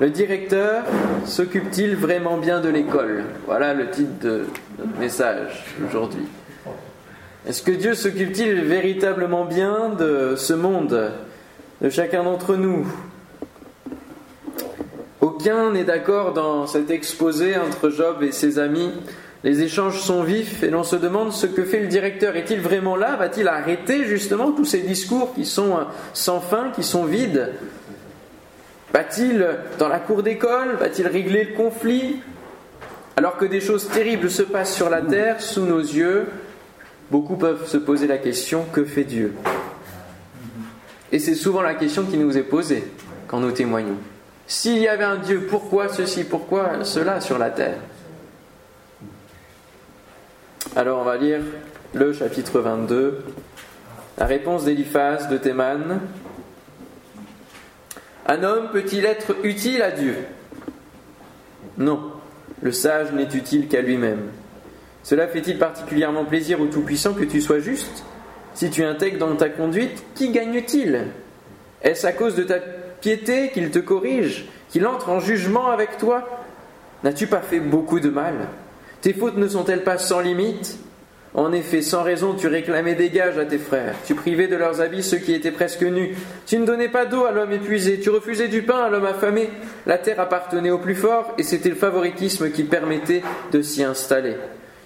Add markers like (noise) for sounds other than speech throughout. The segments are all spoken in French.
Le directeur s'occupe-t-il vraiment bien de l'école? Voilà le titre de notre message aujourd'hui. Est-ce que Dieu s'occupe-t-il véritablement bien de ce monde, de chacun d'entre nous? Aucun n'est d'accord dans cet exposé entre Job et ses amis. Les échanges sont vifs et l'on se demande ce que fait le directeur. Est-il vraiment là? Va-t-il arrêter justement tous ces discours qui sont sans fin, qui sont vides? Va-t-il dans la cour d'école Va-t-il régler le conflit Alors que des choses terribles se passent sur la terre, sous nos yeux, beaucoup peuvent se poser la question que fait Dieu? Et c'est souvent la question qui nous est posée quand nous témoignons. S'il y avait un Dieu, pourquoi ceci, pourquoi cela sur la terre? Alors on va lire le chapitre 22, la réponse d'Eliphaz de Théman, un homme peut-il être utile à Dieu? Non, le sage n'est utile qu'à lui-même. Cela fait-il particulièrement plaisir au Tout-Puissant que tu sois juste? Si tu intègres dans ta conduite, qui gagne-t-il? Est-ce à cause de ta piété qu'il te corrige, qu'il entre en jugement avec toi? N'as-tu pas fait beaucoup de mal? Tes fautes ne sont-elles pas sans limite? En effet, sans raison, tu réclamais des gages à tes frères, tu privais de leurs habits ceux qui étaient presque nus, tu ne donnais pas d'eau à l'homme épuisé, tu refusais du pain à l'homme affamé. La terre appartenait au plus fort, et c'était le favoritisme qui permettait de s'y installer.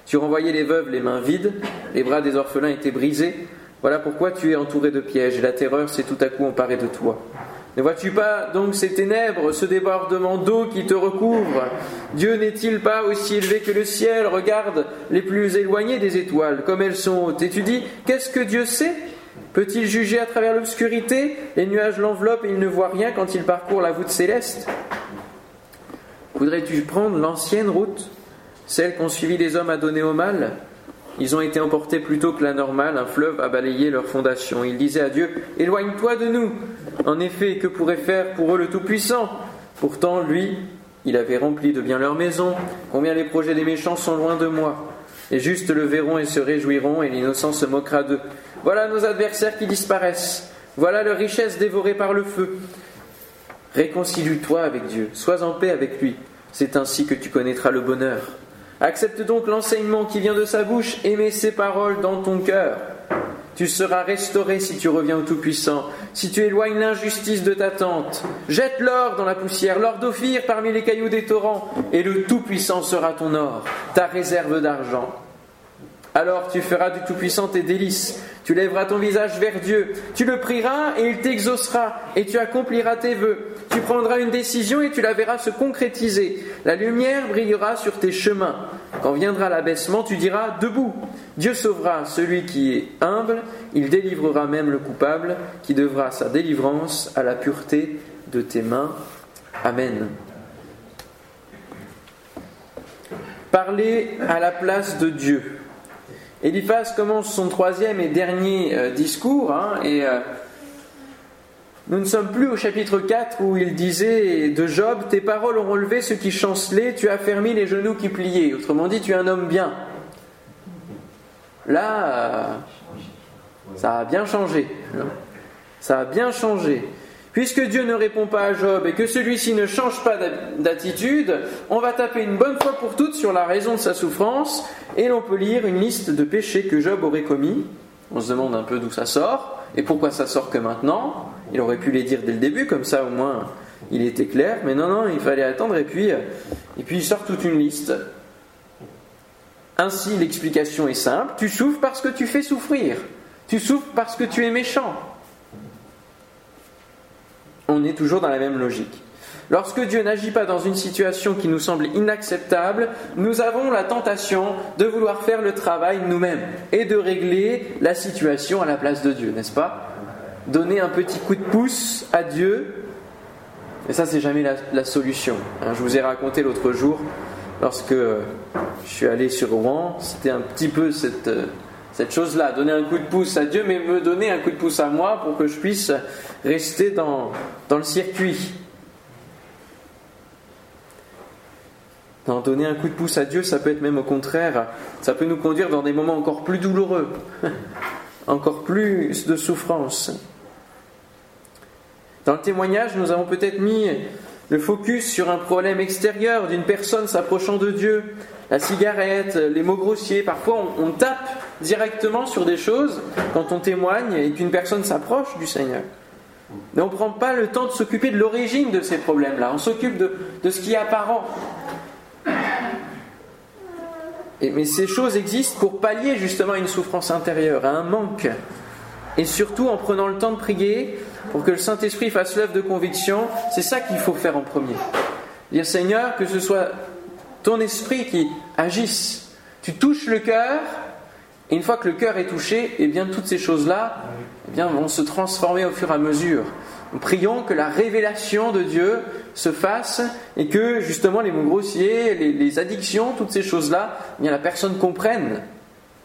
Tu renvoyais les veuves les mains vides, les bras des orphelins étaient brisés. Voilà pourquoi tu es entouré de pièges, et la terreur s'est tout à coup emparée de toi. Ne vois-tu pas donc ces ténèbres, ce débordement d'eau qui te recouvre? Dieu n'est-il pas aussi élevé que le ciel? Regarde les plus éloignés des étoiles, comme elles sont hautes. Et tu dis, qu'est-ce que Dieu sait? Peut-il juger à travers l'obscurité? Les nuages l'enveloppent et il ne voit rien quand il parcourt la voûte céleste. Voudrais-tu prendre l'ancienne route, celle qu'ont suivi les hommes à donner au mal? Ils ont été emportés plutôt que la normale, un fleuve a balayé leur fondation. Ils disaient à Dieu, Éloigne-toi de nous. En effet, que pourrait faire pour eux le Tout-Puissant? Pourtant, lui, il avait rempli de bien leur maison. Combien les projets des méchants sont loin de moi. Les justes le verront et se réjouiront, et l'innocent se moquera d'eux. Voilà nos adversaires qui disparaissent. Voilà leur richesse dévorée par le feu. Réconcilie-toi avec Dieu, sois en paix avec lui. C'est ainsi que tu connaîtras le bonheur. Accepte donc l'enseignement qui vient de sa bouche et mets ses paroles dans ton cœur. Tu seras restauré si tu reviens au Tout-Puissant, si tu éloignes l'injustice de ta tente. Jette l'or dans la poussière, l'or d'Ophir parmi les cailloux des torrents, et le Tout-Puissant sera ton or, ta réserve d'argent. Alors tu feras du Tout-Puissant tes délices, tu lèveras ton visage vers Dieu, tu le prieras et il t'exaucera, et tu accompliras tes vœux. Tu prendras une décision et tu la verras se concrétiser. La lumière brillera sur tes chemins. Quand viendra l'abaissement, tu diras Debout Dieu sauvera celui qui est humble, il délivrera même le coupable, qui devra sa délivrance à la pureté de tes mains. Amen. Parler à la place de Dieu. Eliphaz commence son troisième et dernier euh, discours, hein, et euh, nous ne sommes plus au chapitre 4 où il disait de Job, tes paroles ont relevé ceux qui chancelaient, tu as fermé les genoux qui pliaient. Autrement dit, tu es un homme bien. Là, euh, ça a bien changé. Hein. Ça a bien changé. Puisque Dieu ne répond pas à Job et que celui-ci ne change pas d'attitude, on va taper une bonne fois pour toutes sur la raison de sa souffrance et l'on peut lire une liste de péchés que Job aurait commis. On se demande un peu d'où ça sort et pourquoi ça sort que maintenant. Il aurait pu les dire dès le début, comme ça au moins il était clair, mais non, non, il fallait attendre et puis, et puis il sort toute une liste. Ainsi, l'explication est simple tu souffres parce que tu fais souffrir, tu souffres parce que tu es méchant on est toujours dans la même logique. Lorsque Dieu n'agit pas dans une situation qui nous semble inacceptable, nous avons la tentation de vouloir faire le travail nous-mêmes et de régler la situation à la place de Dieu, n'est-ce pas? Donner un petit coup de pouce à Dieu, et ça c'est jamais la, solution. Hein, je vous ai raconté l'autre jour, lorsque je suis allé sur Rouen, c'était un petit peu cette, cette chose-là, donner un coup de pouce à Dieu, mais me donner un coup de pouce à moi pour que je puisse rester dans, dans le circuit. Donner un coup de pouce à Dieu, ça peut être même au contraire, ça peut nous conduire dans des moments encore plus douloureux, (laughs) encore plus de souffrance. Dans le témoignage, nous avons peut-être mis le focus sur un problème extérieur d'une personne s'approchant de Dieu, la cigarette, les mots grossiers. Parfois, on, tape directement sur des choses quand on témoigne et qu'une personne s'approche du Seigneur. Mais on ne prend pas le temps de s'occuper de l'origine de ces problèmes-là. On s'occupe de, ce qui est apparent. Et, mais ces choses existent pour pallier justement à une souffrance intérieure, à un manque. Et surtout en prenant le temps de prier pour que le Saint-Esprit fasse l'œuvre de conviction, c'est ça qu'il faut faire en premier. Dire Seigneur, que ce soit ton esprit qui agisse. Tu touches le cœur, et une fois que le cœur est touché, eh bien toutes ces choses-là eh vont se transformer au fur et à mesure. Nous prions que la révélation de Dieu se fasse et que justement les mots grossiers, les, addictions, toutes ces choses-là, eh la personne comprenne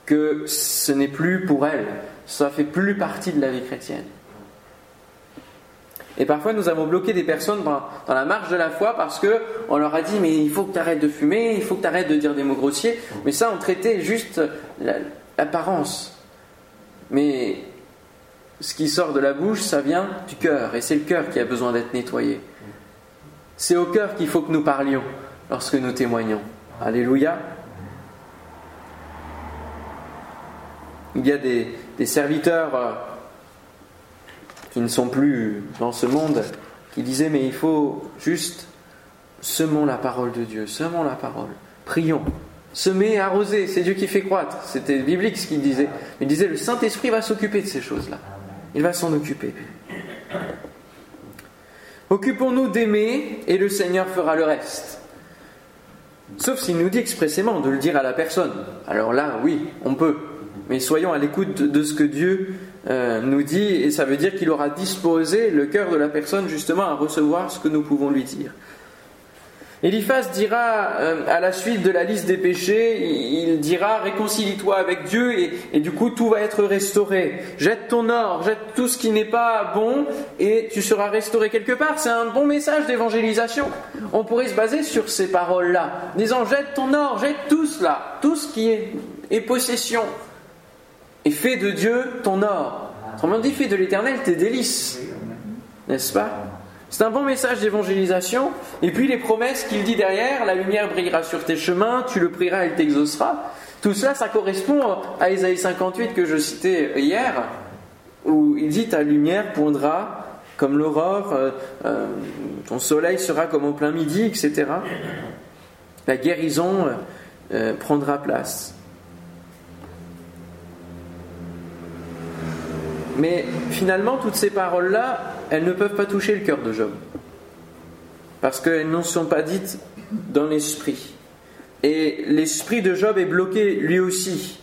que ce n'est plus pour elle, ça fait plus partie de la vie chrétienne. Et parfois, nous avons bloqué des personnes dans, la marche de la foi parce qu'on leur a dit Mais il faut que tu arrêtes de fumer, il faut que tu arrêtes de dire des mots grossiers. Mais ça, on traitait juste l'apparence. Mais ce qui sort de la bouche, ça vient du cœur. Et c'est le cœur qui a besoin d'être nettoyé. C'est au cœur qu'il faut que nous parlions lorsque nous témoignons. Alléluia. Il y a des, des serviteurs euh, qui ne sont plus dans ce monde, qui disaient mais il faut juste semons la parole de Dieu, semons la parole, prions, semer, arroser, c'est Dieu qui fait croître. C'était biblique ce qu'il disait. Il disait le Saint-Esprit va s'occuper de ces choses-là. Il va s'en occuper. Occupons-nous d'aimer et le Seigneur fera le reste. Sauf s'il nous dit expressément de le dire à la personne. Alors là, oui, on peut. Mais soyons à l'écoute de ce que Dieu euh, nous dit, et ça veut dire qu'il aura disposé le cœur de la personne justement à recevoir ce que nous pouvons lui dire. Eliphaz dira euh, à la suite de la liste des péchés, il dira réconcilie-toi avec Dieu et, du coup tout va être restauré. Jette ton or, jette tout ce qui n'est pas bon et tu seras restauré quelque part. C'est un bon message d'évangélisation. On pourrait se baser sur ces paroles-là, disant jette ton or, jette tout cela, tout ce qui est possession, et fais de Dieu ton or. Autrement dit, fais de l'éternel tes délices. N'est-ce pas? C'est un bon message d'évangélisation. Et puis les promesses qu'il dit derrière, la lumière brillera sur tes chemins, tu le prieras, elle t'exaucera. Tout cela, ça correspond à Isaïe 58 que je citais hier, où il dit ta lumière poindra comme l'aurore, euh, euh, ton soleil sera comme au plein midi, etc. La guérison euh, prendra place. Mais finalement, toutes ces paroles-là, elles ne peuvent pas toucher le cœur de Job. Parce qu'elles ne sont pas dites dans l'esprit. Et l'esprit de Job est bloqué lui aussi.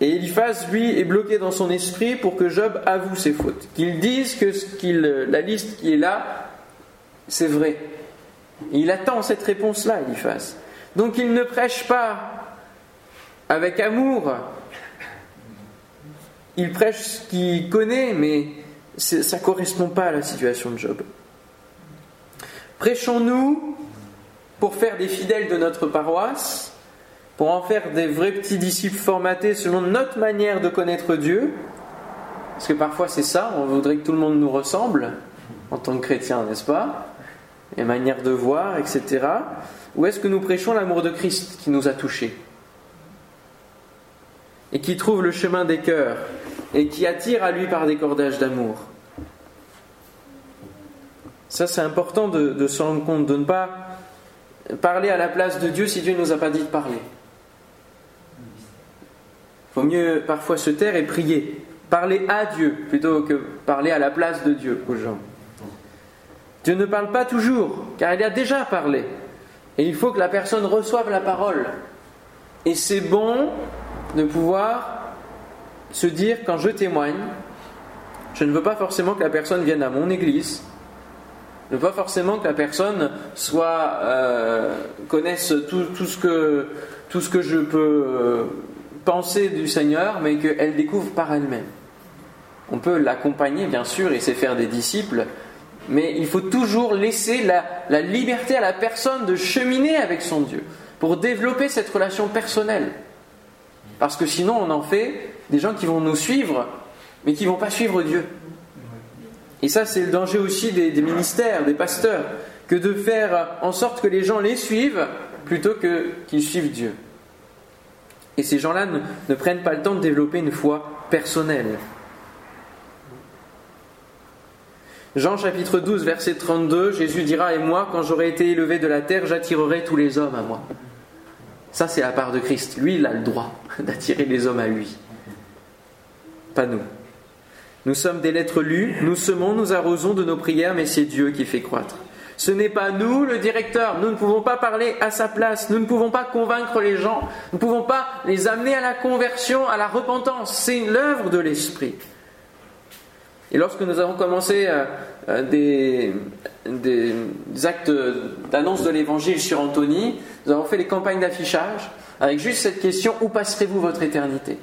Et Eliphaz, lui, est bloqué dans son esprit pour que Job avoue ses fautes. Qu'il dise que la liste qui est là, c'est vrai. il attend cette réponse-là, Eliphaz. Donc il ne prêche pas avec amour il prêche ce qu'il connaît, mais ça ne correspond pas à la situation de Job. Prêchons-nous pour faire des fidèles de notre paroisse, pour en faire des vrais petits disciples formatés selon notre manière de connaître Dieu, parce que parfois c'est ça, on voudrait que tout le monde nous ressemble en tant que chrétien, n'est-ce pas? Les manières de voir, etc. Ou est-ce que nous prêchons l'amour de Christ qui nous a touchés et qui trouve le chemin des cœurs? Et qui attire à lui par des cordages d'amour. Ça, c'est important de, se rendre compte, de ne pas parler à la place de Dieu si Dieu ne nous a pas dit de parler. Il vaut mieux parfois se taire et prier. Parler à Dieu plutôt que parler à la place de Dieu aux gens. Dieu ne parle pas toujours, car il a déjà parlé. Et il faut que la personne reçoive la parole. Et c'est bon de pouvoir se dire quand je témoigne, je ne veux pas forcément que la personne vienne à mon église, je ne veux pas forcément que la personne soit euh, connaisse tout, ce que, tout ce que je peux euh, penser du Seigneur, mais qu'elle découvre par elle-même. On peut l'accompagner, bien sûr, et c'est faire des disciples, mais il faut toujours laisser la, la liberté à la personne de cheminer avec son Dieu, pour développer cette relation personnelle. Parce que sinon, on en fait des gens qui vont nous suivre, mais qui ne vont pas suivre Dieu. Et ça, c'est le danger aussi des, ministères, des pasteurs, que de faire en sorte que les gens les suivent plutôt que qu'ils suivent Dieu. Et ces gens-là ne prennent pas le temps de développer une foi personnelle. Jean chapitre 12, verset 32, Jésus dira, Et moi, quand j'aurai été élevé de la terre, j'attirerai tous les hommes à moi. Ça, c'est la part de Christ. Lui, il a le droit (laughs) d'attirer les hommes à lui. Pas nous. Nous sommes des lettres lues, nous semons, nous arrosons de nos prières, mais c'est Dieu qui fait croître. Ce n'est pas nous le directeur, nous ne pouvons pas parler à sa place, nous ne pouvons pas convaincre les gens, nous ne pouvons pas les amener à la conversion, à la repentance. C'est l'œuvre de l'Esprit. Et lorsque nous avons commencé euh, euh, des, des, actes d'annonce de l'évangile sur Anthony, nous avons fait les campagnes d'affichage avec juste cette question où passerez-vous votre éternité?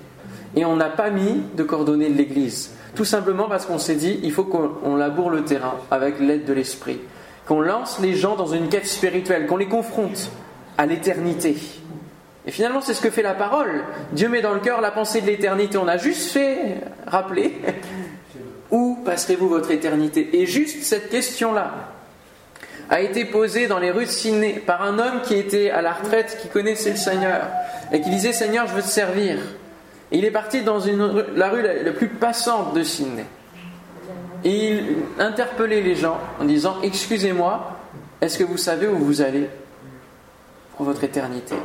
Et on n'a pas mis de coordonnées de l'Église. Tout simplement parce qu'on s'est dit il faut qu'on laboure le terrain avec l'aide de l'Esprit, qu'on lance les gens dans une quête spirituelle, qu'on les confronte à l'éternité. Et finalement, c'est ce que fait la parole. Dieu met dans le cœur la pensée de l'éternité. On a juste fait rappeler (laughs) où passerez-vous votre éternité Et juste cette question-là a été posée dans les rues de Sydney par un homme qui était à la retraite, qui connaissait le Seigneur, et qui disait Seigneur, je veux te servir. Il est parti dans la rue la, plus passante de Sydney. Et il interpellait les gens en disant Excusez-moi, est-ce que vous savez où vous allez pour votre éternité?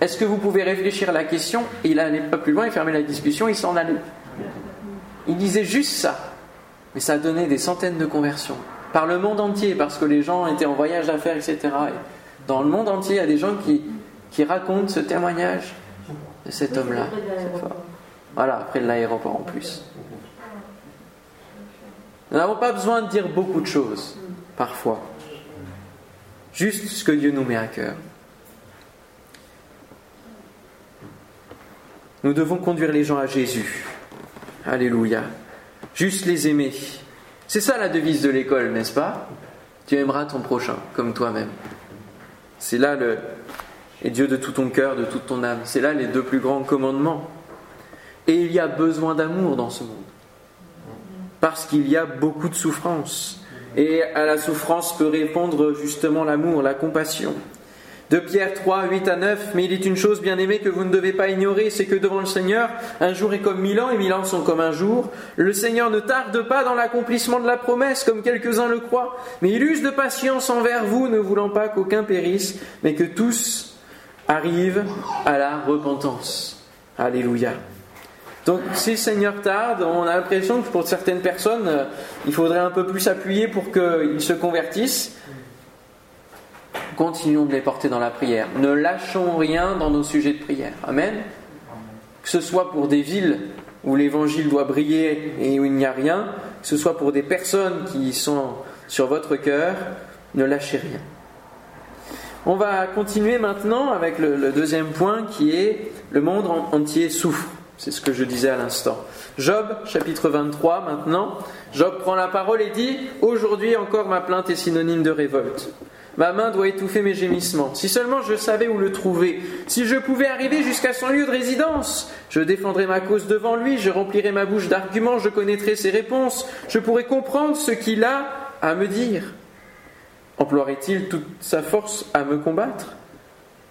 Est-ce que vous pouvez réfléchir à la question? Il n'allait pas plus loin, il fermait la discussion, il s'en allait. Il disait juste ça. Mais ça a donné des centaines de conversions. Par le monde entier, parce que les gens étaient en voyage d'affaires, etc. dans le monde entier, il y a des gens qui racontent ce témoignage de cet homme-là. Voilà, après l'aéroport en plus. Nous n'avons pas besoin de dire beaucoup de choses, parfois. Juste ce que Dieu nous met à cœur. Nous devons conduire les gens à Jésus. Alléluia juste les aimer. C'est ça la devise de l'école, n'est-ce pas? Tu aimeras ton prochain comme toi-même. C'est là le et Dieu de tout ton cœur, de toute ton âme. C'est là les deux plus grands commandements. Et il y a besoin d'amour dans ce monde. Parce qu'il y a beaucoup de souffrance. Et à la souffrance peut répondre justement l'amour, la compassion. De Pierre 3, 8 à 9, mais il est une chose bien aimée que vous ne devez pas ignorer, c'est que devant le Seigneur, un jour est comme mille ans et mille ans sont comme un jour. Le Seigneur ne tarde pas dans l'accomplissement de la promesse, comme quelques-uns le croient, mais il use de patience envers vous, ne voulant pas qu'aucun périsse, mais que tous arrivent à la repentance. Alléluia. Donc si Seigneur tarde, on a l'impression que pour certaines personnes, euh, il faudrait un peu plus appuyer pour qu'ils se convertissent continuons de les porter dans la prière. Ne lâchons rien dans nos sujets de prière. Amen. Que ce soit pour des villes où l'évangile doit briller et où il n'y a rien, que ce soit pour des personnes qui sont sur votre cœur, ne lâchez rien. On va continuer maintenant avec le, deuxième point qui est le monde entier souffre. C'est ce que je disais à l'instant. Job, chapitre 23 maintenant. Job prend la parole et dit Aujourd'hui encore ma plainte est synonyme de révolte. Ma main doit étouffer mes gémissements. Si seulement je savais où le trouver, si je pouvais arriver jusqu'à son lieu de résidence, je défendrais ma cause devant lui, je remplirais ma bouche d'arguments, je connaîtrais ses réponses, je pourrais comprendre ce qu'il a à me dire. Emploierait-il toute sa force à me combattre?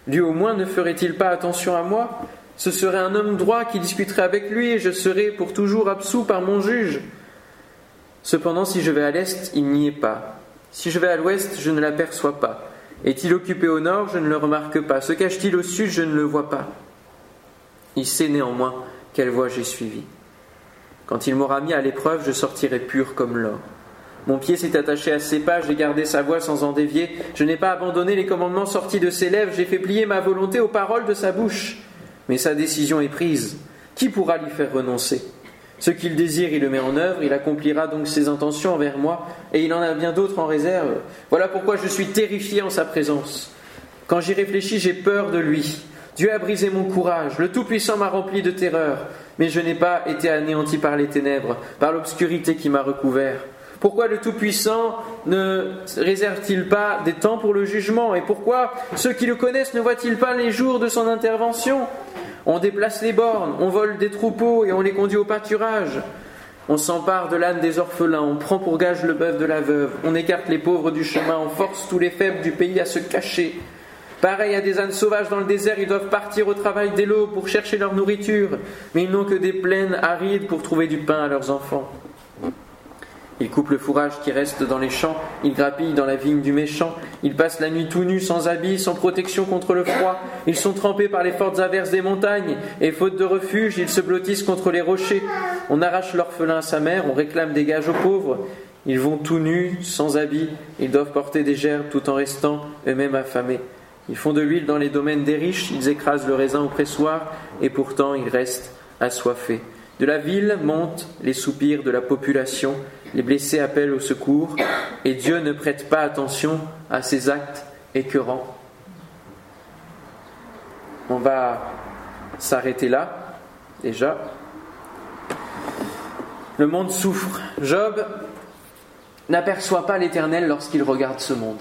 Lui au moins ne ferait-il pas attention à moi? Ce serait un homme droit qui discuterait avec lui et je serais pour toujours absous par mon juge. Cependant, si je vais à l'est, il n'y est pas. Si je vais à l'ouest, je ne l'aperçois pas. Est-il occupé au nord, je ne le remarque pas. Se cache-t-il au sud, je ne le vois pas. Il sait néanmoins quelle voie j'ai suivie. Quand il m'aura mis à l'épreuve, je sortirai pur comme l'or. Mon pied s'est attaché à ses pas, j'ai gardé sa voix sans en dévier. Je n'ai pas abandonné les commandements sortis de ses lèvres, j'ai fait plier ma volonté aux paroles de sa bouche. Mais sa décision est prise. Qui pourra lui faire renoncer? Ce qu'il désire, il le met en œuvre, il accomplira donc ses intentions envers moi, et il en a bien d'autres en réserve. Voilà pourquoi je suis terrifié en sa présence. Quand j'y réfléchis, j'ai peur de lui. Dieu a brisé mon courage, le Tout-Puissant m'a rempli de terreur, mais je n'ai pas été anéanti par les ténèbres, par l'obscurité qui m'a recouvert. Pourquoi le Tout-Puissant ne réserve-t-il pas des temps pour le jugement Et pourquoi ceux qui le connaissent ne voient-ils pas les jours de son intervention on déplace les bornes, on vole des troupeaux et on les conduit au pâturage. On s'empare de l'âne des orphelins, on prend pour gage le bœuf de la veuve, on écarte les pauvres du chemin, on force tous les faibles du pays à se cacher. Pareil à des ânes sauvages dans le désert, ils doivent partir au travail dès l'aube pour chercher leur nourriture, mais ils n'ont que des plaines arides pour trouver du pain à leurs enfants. Ils coupent le fourrage qui reste dans les champs, ils grappillent dans la vigne du méchant, ils passent la nuit tout nus, sans habits, sans protection contre le froid, ils sont trempés par les fortes averses des montagnes, et faute de refuge, ils se blottissent contre les rochers. On arrache l'orphelin à sa mère, on réclame des gages aux pauvres, ils vont tout nus, sans habits, ils doivent porter des gerbes tout en restant eux-mêmes affamés. Ils font de l'huile dans les domaines des riches, ils écrasent le raisin au pressoir, et pourtant ils restent assoiffés. De la ville montent les soupirs de la population, les blessés appellent au secours, et Dieu ne prête pas attention à ces actes écœurants. On va s'arrêter là, déjà. Le monde souffre. Job n'aperçoit pas l'Éternel lorsqu'il regarde ce monde.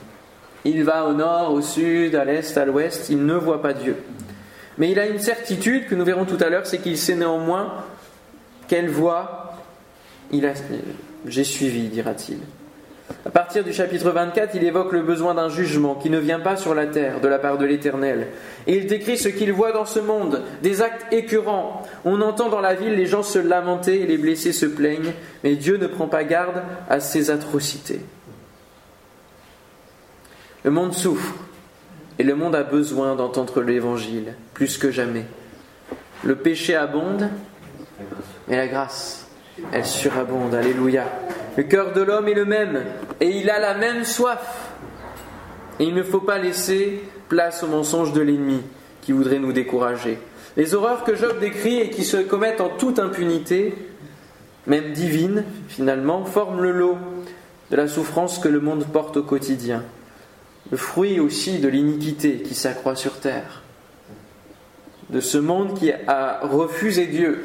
Il va au nord, au sud, à l'est, à l'ouest, il ne voit pas Dieu. Mais il a une certitude que nous verrons tout à l'heure, c'est qu'il sait néanmoins quelle voie il a, j'ai suivi, dira-t-il. À partir du chapitre 24, il évoque le besoin d'un jugement qui ne vient pas sur la terre de la part de l'Éternel. Et il décrit ce qu'il voit dans ce monde, des actes écœurants. On entend dans la ville les gens se lamenter et les blessés se plaignent, mais Dieu ne prend pas garde à ces atrocités. Le monde souffre et le monde a besoin d'entendre l'Évangile plus que jamais. Le péché abonde, mais la grâce elle surabonde. Alléluia. Le cœur de l'homme est le même et il a la même soif. Et il ne faut pas laisser place au mensonge de l'ennemi qui voudrait nous décourager. Les horreurs que Job décrit et qui se commettent en toute impunité, même divine finalement, forment le lot de la souffrance que le monde porte au quotidien. Le fruit aussi de l'iniquité qui s'accroît sur terre. De ce monde qui a refusé Dieu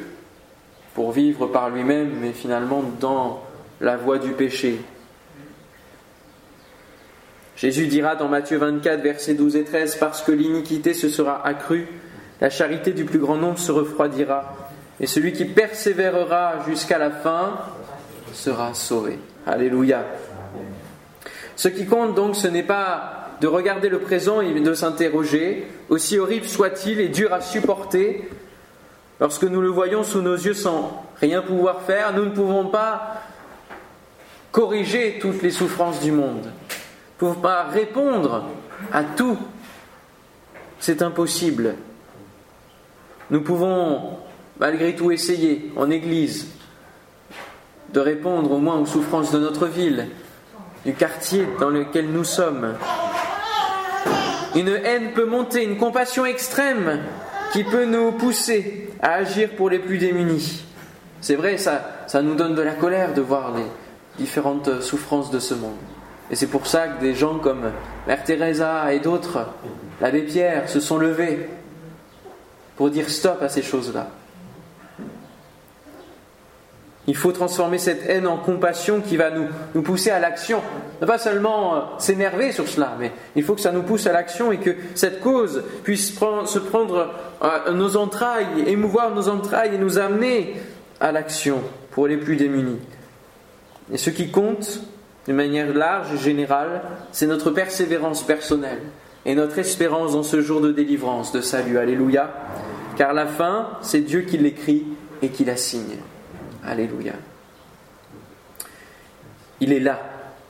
pour vivre par lui-même, mais finalement dans la voie du péché. Jésus dira dans Matthieu 24, versets 12 et 13, Parce que l'iniquité se sera accrue, la charité du plus grand nombre se refroidira, et celui qui persévérera jusqu'à la fin sera sauvé. Alléluia. Ce qui compte donc, ce n'est pas de regarder le présent et de s'interroger, aussi horrible soit-il et dur à supporter, Lorsque nous le voyons sous nos yeux sans rien pouvoir faire, nous ne pouvons pas corriger toutes les souffrances du monde. Nous ne pouvons pas répondre à tout. C'est impossible. Nous pouvons malgré tout essayer en Église de répondre au moins aux souffrances de notre ville, du quartier dans lequel nous sommes. Une haine peut monter, une compassion extrême qui peut nous pousser à agir pour les plus démunis. C'est vrai, ça, ça nous donne de la colère de voir les différentes souffrances de ce monde. Et c'est pour ça que des gens comme Mère Teresa et d'autres, l'abbé Pierre, se sont levés pour dire stop à ces choses-là. Il faut transformer cette haine en compassion qui va nous, nous pousser à l'action. Ne pas seulement euh, s'énerver sur cela, mais il faut que ça nous pousse à l'action et que cette cause puisse se prendre à nos entrailles, émouvoir nos entrailles et nous amener à l'action pour les plus démunis. Et ce qui compte, de manière large et générale, c'est notre persévérance personnelle et notre espérance dans ce jour de délivrance, de salut. Alléluia. Car la fin, c'est Dieu qui l'écrit et qui la signe. Alléluia. Il est là.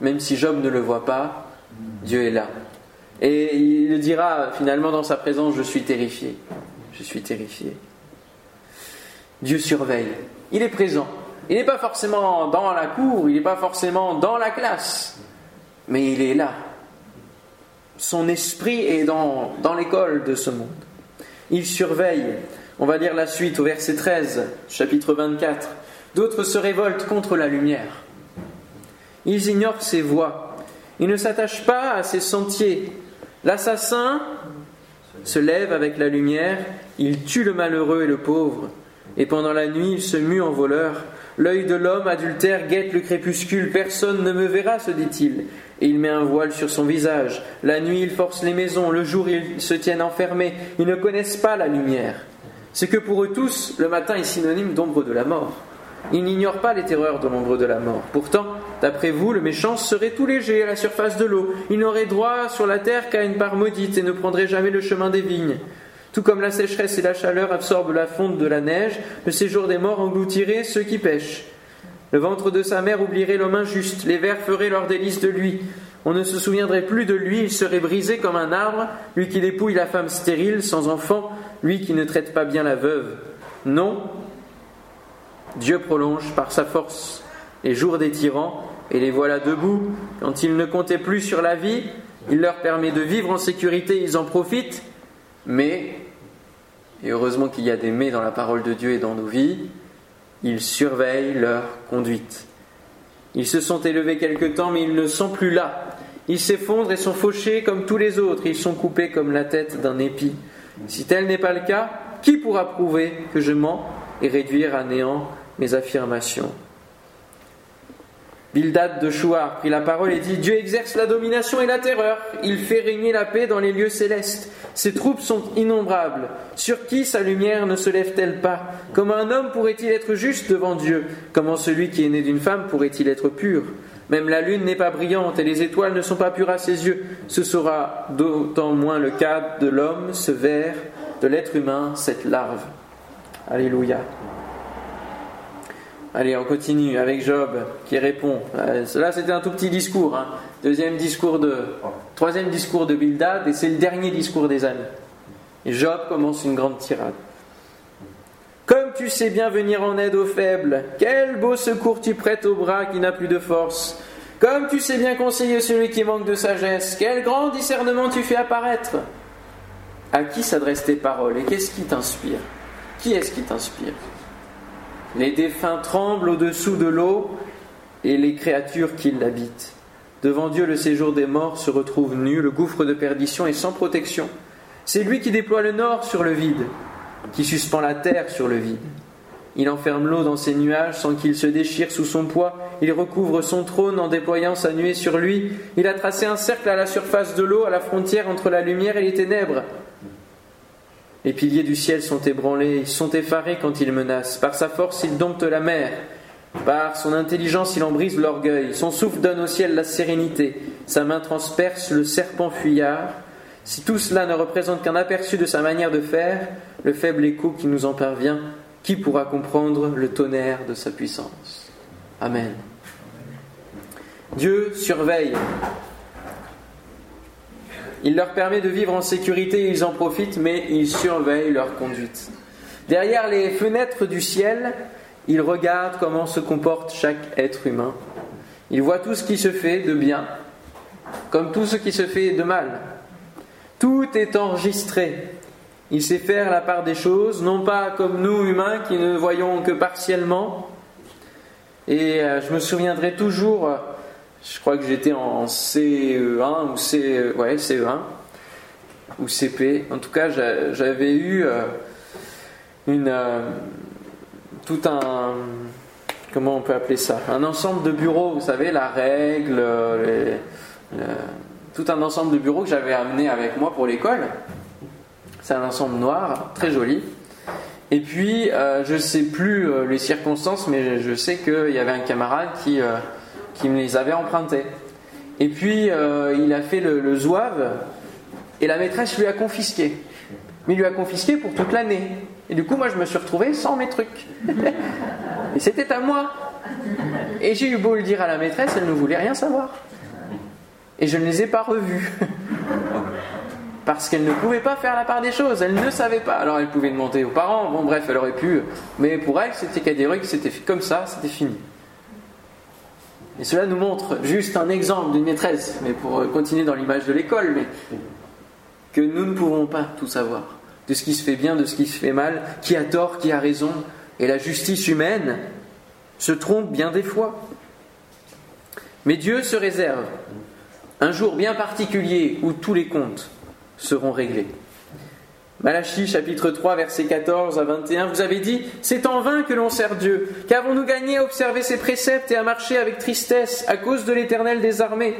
Même si Job ne le voit pas, Dieu est là. Et il dira finalement dans sa présence, je suis terrifié. Je suis terrifié. Dieu surveille. Il est présent. Il n'est pas forcément dans la cour, il n'est pas forcément dans la classe, mais il est là. Son esprit est dans, dans l'école de ce monde. Il surveille. On va lire la suite au verset 13, chapitre 24. D'autres se révoltent contre la lumière. Ils ignorent ses voies. Ils ne s'attachent pas à ses sentiers. L'assassin se lève avec la lumière, il tue le malheureux et le pauvre. Et pendant la nuit, il se mue en voleur. L'œil de l'homme adultère guette le crépuscule. Personne ne me verra, se dit-il. Et il met un voile sur son visage. La nuit, il force les maisons. Le jour, ils se tiennent enfermés. Ils ne connaissent pas la lumière. C'est que pour eux tous, le matin est synonyme d'ombre de la mort. Il n'ignore pas les terreurs de l'ombre de la mort. Pourtant, d'après vous, le méchant serait tout léger à la surface de l'eau. Il n'aurait droit sur la terre qu'à une part maudite et ne prendrait jamais le chemin des vignes. Tout comme la sécheresse et la chaleur absorbent la fonte de la neige, le séjour des morts engloutirait ceux qui pêchent. Le ventre de sa mère oublierait l'homme injuste, les vers feraient leur délice de lui. On ne se souviendrait plus de lui, il serait brisé comme un arbre, lui qui dépouille la femme stérile, sans enfant, lui qui ne traite pas bien la veuve. Non, Dieu prolonge par sa force les jours des tyrans et les voilà debout. Quand ils ne comptaient plus sur la vie, il leur permet de vivre en sécurité, ils en profitent, mais, et heureusement qu'il y a des mais dans la parole de Dieu et dans nos vies, ils surveillent leur conduite. Ils se sont élevés quelque temps, mais ils ne sont plus là. Ils s'effondrent et sont fauchés comme tous les autres. Ils sont coupés comme la tête d'un épi. Si tel n'est pas le cas, qui pourra prouver que je mens et réduire à néant mes affirmations Bildad de Chouard prit la parole et dit Dieu exerce la domination et la terreur. Il fait régner la paix dans les lieux célestes. Ses troupes sont innombrables. Sur qui sa lumière ne se lève-t-elle pas? Comment un homme pourrait-il être juste devant Dieu? Comment celui qui est né d'une femme pourrait-il être pur? Même la lune n'est pas brillante et les étoiles ne sont pas pures à ses yeux. Ce sera d'autant moins le cas de l'homme, ce ver, de l'être humain, cette larve. Alléluia. Allez, on continue avec Job qui répond. Euh, là, c'était un tout petit discours. Hein. Deuxième discours de, troisième discours de Bildad, et c'est le dernier discours des amis. Job commence une grande tirade. Comme tu sais bien venir en aide aux faibles, quel beau secours tu prêtes au bras qui n'a plus de force. Comme tu sais bien conseiller celui qui manque de sagesse, quel grand discernement tu fais apparaître. À qui s'adressent tes paroles et qu'est-ce qui t'inspire? Qui est-ce qui t'inspire? Les défunts tremblent au-dessous de l'eau et les créatures qui l'habitent. Devant Dieu, le séjour des morts se retrouve nu, le gouffre de perdition est sans protection. C'est lui qui déploie le nord sur le vide, qui suspend la terre sur le vide. Il enferme l'eau dans ses nuages sans qu'il se déchire sous son poids. Il recouvre son trône en déployant sa nuée sur lui. Il a tracé un cercle à la surface de l'eau, à la frontière entre la lumière et les ténèbres. Les piliers du ciel sont ébranlés, ils sont effarés quand il menace. Par sa force, il dompte la mer. Par son intelligence, il en brise l'orgueil. Son souffle donne au ciel la sérénité. Sa main transperce le serpent fuyard. Si tout cela ne représente qu'un aperçu de sa manière de faire, le faible écho qui nous en parvient, qui pourra comprendre le tonnerre de sa puissance? Amen. Dieu surveille il leur permet de vivre en sécurité, ils en profitent, mais ils surveillent leur conduite. Derrière les fenêtres du ciel, ils regardent comment se comporte chaque être humain. Ils voient tout ce qui se fait de bien, comme tout ce qui se fait de mal. Tout est enregistré. Il sait faire la part des choses, non pas comme nous humains qui ne voyons que partiellement. Et euh, je me souviendrai toujours je crois que j'étais en CE1 ou C, ouais, CE1 ou CP. En tout cas, j'avais eu euh, une, euh, tout un, comment on peut appeler ça? Un ensemble de bureaux, vous savez, la règle, tout un ensemble de bureaux que j'avais amené avec moi pour l'école. C'est un ensemble noir, très joli. Et puis, euh, je ne sais plus les circonstances, mais je sais qu'il y avait un camarade qui qui me les avait empruntés. Et puis, euh, il a fait le, zouave, et la maîtresse lui a confisqué. Mais il lui a confisqué pour toute l'année. Et du coup, moi, je me suis retrouvé sans mes trucs. (laughs) et c'était à moi. Et j'ai eu beau le dire à la maîtresse, elle ne voulait rien savoir. Et je ne les ai pas revus. (laughs) Parce qu'elle ne pouvait pas faire la part des choses, elle ne savait pas. Alors elle pouvait demander aux parents, bon bref, elle aurait pu. Mais pour elle, c'était catégorique, c'était comme ça, c'était fini. Cela nous montre juste un exemple d'une maîtresse, mais pour continuer dans l'image de l'école, mais que nous ne pouvons pas tout savoir de ce qui se fait bien, de ce qui se fait mal, qui a tort, qui a raison. Et la justice humaine se trompe bien des fois. Mais Dieu se réserve un jour bien particulier où tous les comptes seront réglés. Malachie chapitre 3 verset 14 à 21, vous avez dit, c'est en vain que l'on sert Dieu. Qu'avons-nous gagné à observer ses préceptes et à marcher avec tristesse à cause de l'Éternel des armées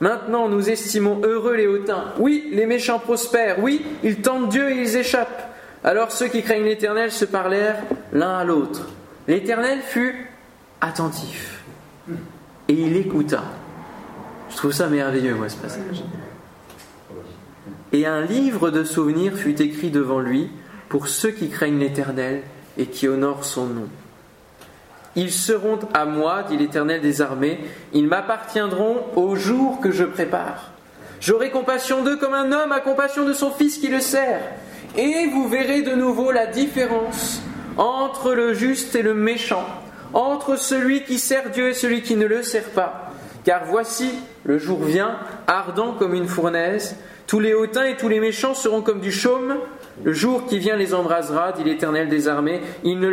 Maintenant nous estimons heureux les hautains. Oui, les méchants prospèrent. Oui, ils tentent Dieu et ils échappent. Alors ceux qui craignent l'Éternel se parlèrent l'un à l'autre. L'Éternel fut attentif et il écouta. Je trouve ça merveilleux, moi, ce passage. Et un livre de souvenirs fut écrit devant lui pour ceux qui craignent l'Éternel et qui honorent son nom. Ils seront à moi, dit l'Éternel des armées, ils m'appartiendront au jour que je prépare. J'aurai compassion d'eux comme un homme a compassion de son fils qui le sert. Et vous verrez de nouveau la différence entre le juste et le méchant, entre celui qui sert Dieu et celui qui ne le sert pas. Car voici, le jour vient, ardent comme une fournaise, tous les hautains et tous les méchants seront comme du chaume, le jour qui vient les embrasera, dit l'Éternel des armées, il ne,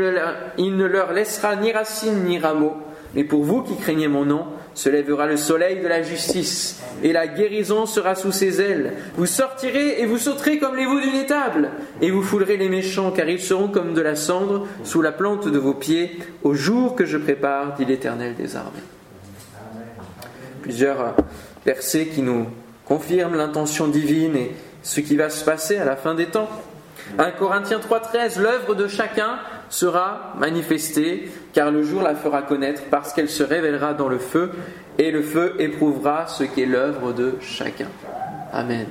leur, laissera ni racine ni rameau. Mais pour vous qui craignez mon nom, se lèvera le soleil de la justice, et la guérison sera sous ses ailes. Vous sortirez et vous sauterez comme les veaux d'une étable, et vous foulerez les méchants, car ils seront comme de la cendre sous la plante de vos pieds, au jour que je prépare, dit l'Éternel des armées. Plusieurs versets qui nous confirment l'intention divine et ce qui va se passer à la fin des temps. 1 Corinthiens 3.13, l'œuvre de chacun sera manifestée, car le jour la fera connaître, parce qu'elle se révélera dans le feu, et le feu éprouvera ce qu'est l'œuvre de chacun. Amen.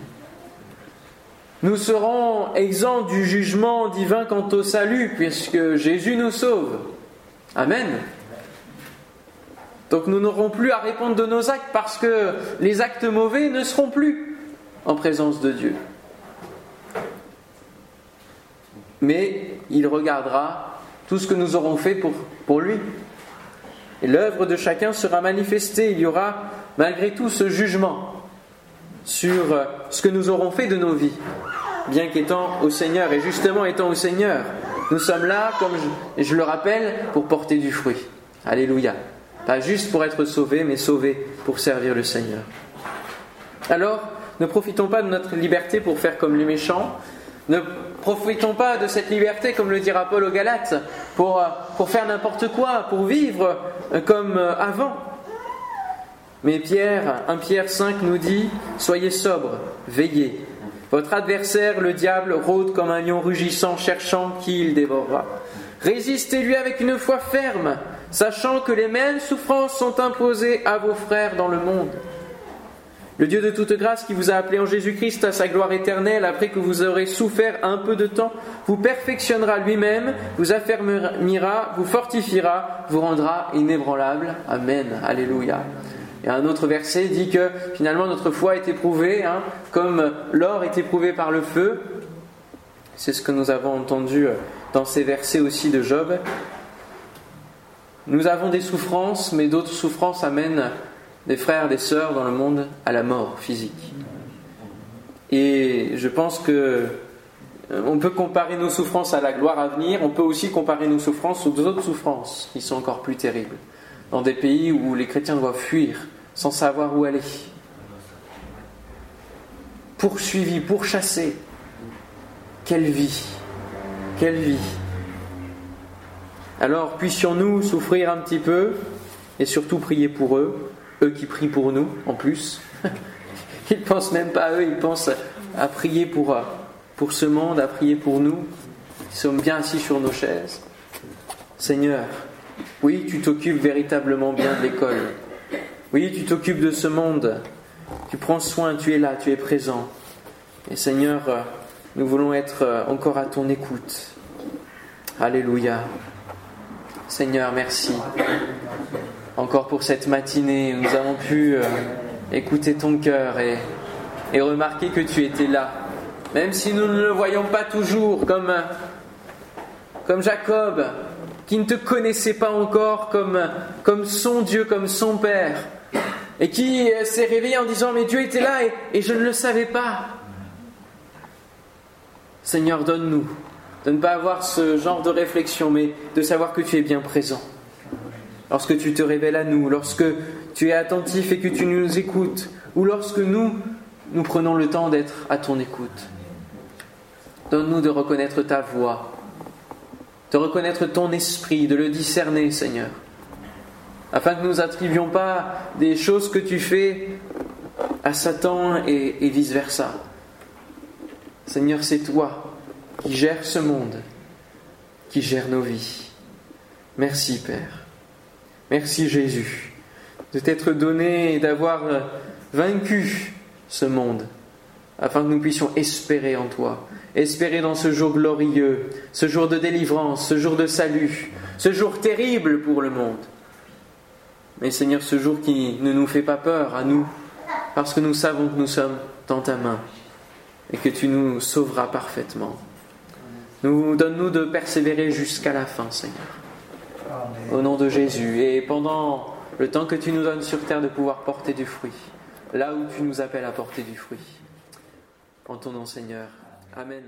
Nous serons exempts du jugement divin quant au salut, puisque Jésus nous sauve. Amen. Donc nous n'aurons plus à répondre de nos actes, parce que les actes mauvais ne seront plus en présence de Dieu mais il regardera tout ce que nous aurons fait pour, lui. Et l'œuvre de chacun sera manifestée. Il y aura malgré tout ce jugement sur euh, ce que nous aurons fait de nos vies, bien qu'étant au Seigneur. Et justement étant au Seigneur, nous sommes là, comme je, je le rappelle, pour porter du fruit. Alléluia. Pas juste pour être sauvés, mais sauvés pour servir le Seigneur. Alors, ne profitons pas de notre liberté pour faire comme les méchants, ne profitons pas de cette liberté, comme le dira Paul aux Galates, pour, euh, pour faire n'importe quoi, pour vivre euh, comme euh, avant. Mais Pierre, 1 Pierre 5 nous dit Soyez sobres, veillez. Votre adversaire, le diable, rôde comme un lion rugissant, cherchant qui il dévorera. Résistez-lui avec une foi ferme, sachant que les mêmes souffrances sont imposées à vos frères dans le monde. Le Dieu de toute grâce qui vous a appelé en Jésus-Christ à sa gloire éternelle, après que vous aurez souffert un peu de temps, vous perfectionnera lui-même, vous affermira, vous fortifiera, vous rendra inébranlable. Amen. Alléluia. Et un autre verset dit que finalement notre foi est éprouvée, hein, comme l'or est éprouvé par le feu. C'est ce que nous avons entendu dans ces versets aussi de Job. Nous avons des souffrances, mais d'autres souffrances amènent des frères, des sœurs dans le monde à la mort physique. Et je pense que euh, on peut comparer nos souffrances à la gloire à venir, on peut aussi comparer nos souffrances aux autres souffrances qui sont encore plus terribles, dans des pays où les chrétiens doivent fuir sans savoir où aller, poursuivis, pourchassés. Quelle vie, quelle vie. Alors puissions-nous souffrir un petit peu et surtout prier pour eux eux qui prient pour nous en plus. (laughs) ils pensent même pas à eux, ils pensent à prier pour, pour ce monde, à prier pour nous, qui sommes bien assis sur nos chaises. Seigneur, oui, tu t'occupes véritablement bien de l'école. Oui, tu t'occupes de ce monde. Tu prends soin, tu es là, tu es présent. Et Seigneur, nous voulons être encore à ton écoute. Alléluia. Seigneur, merci encore pour cette matinée nous avons pu euh, écouter ton cœur et, et, remarquer que tu étais là. Même si nous ne le voyons pas toujours comme, comme Jacob, qui ne te connaissait pas encore comme, son Dieu, comme son Père, et qui euh, s'est réveillé en disant Mais Dieu était là et je ne le savais pas. Seigneur, donne-nous de ne pas avoir ce genre de réflexion, mais de savoir que tu es bien présent lorsque tu te révèles à nous, lorsque tu es attentif et que tu nous écoutes, ou lorsque nous, nous prenons le temps d'être à ton écoute. Donne-nous de reconnaître ta voix, de reconnaître ton esprit, de le discerner, Seigneur, afin que nous n'attribuions pas des choses que tu fais à Satan et, et vice-versa. Seigneur, c'est toi qui gères ce monde, qui gère nos vies. Merci Père. Merci Jésus de t'être donné et d'avoir vaincu ce monde afin que nous puissions espérer en toi, espérer dans ce jour glorieux, ce jour de délivrance, ce jour de salut, ce jour terrible pour le monde. Mais Seigneur, ce jour qui ne nous fait pas peur à nous, parce que nous savons que nous sommes dans ta main et que tu nous sauveras parfaitement. Nous donne-nous de persévérer jusqu'à la fin, Seigneur. Au nom de Jésus. Et pendant le temps que tu nous donnes sur terre de pouvoir porter du fruit, là où tu nous appelles à porter du fruit. En ton nom, Seigneur. Amen.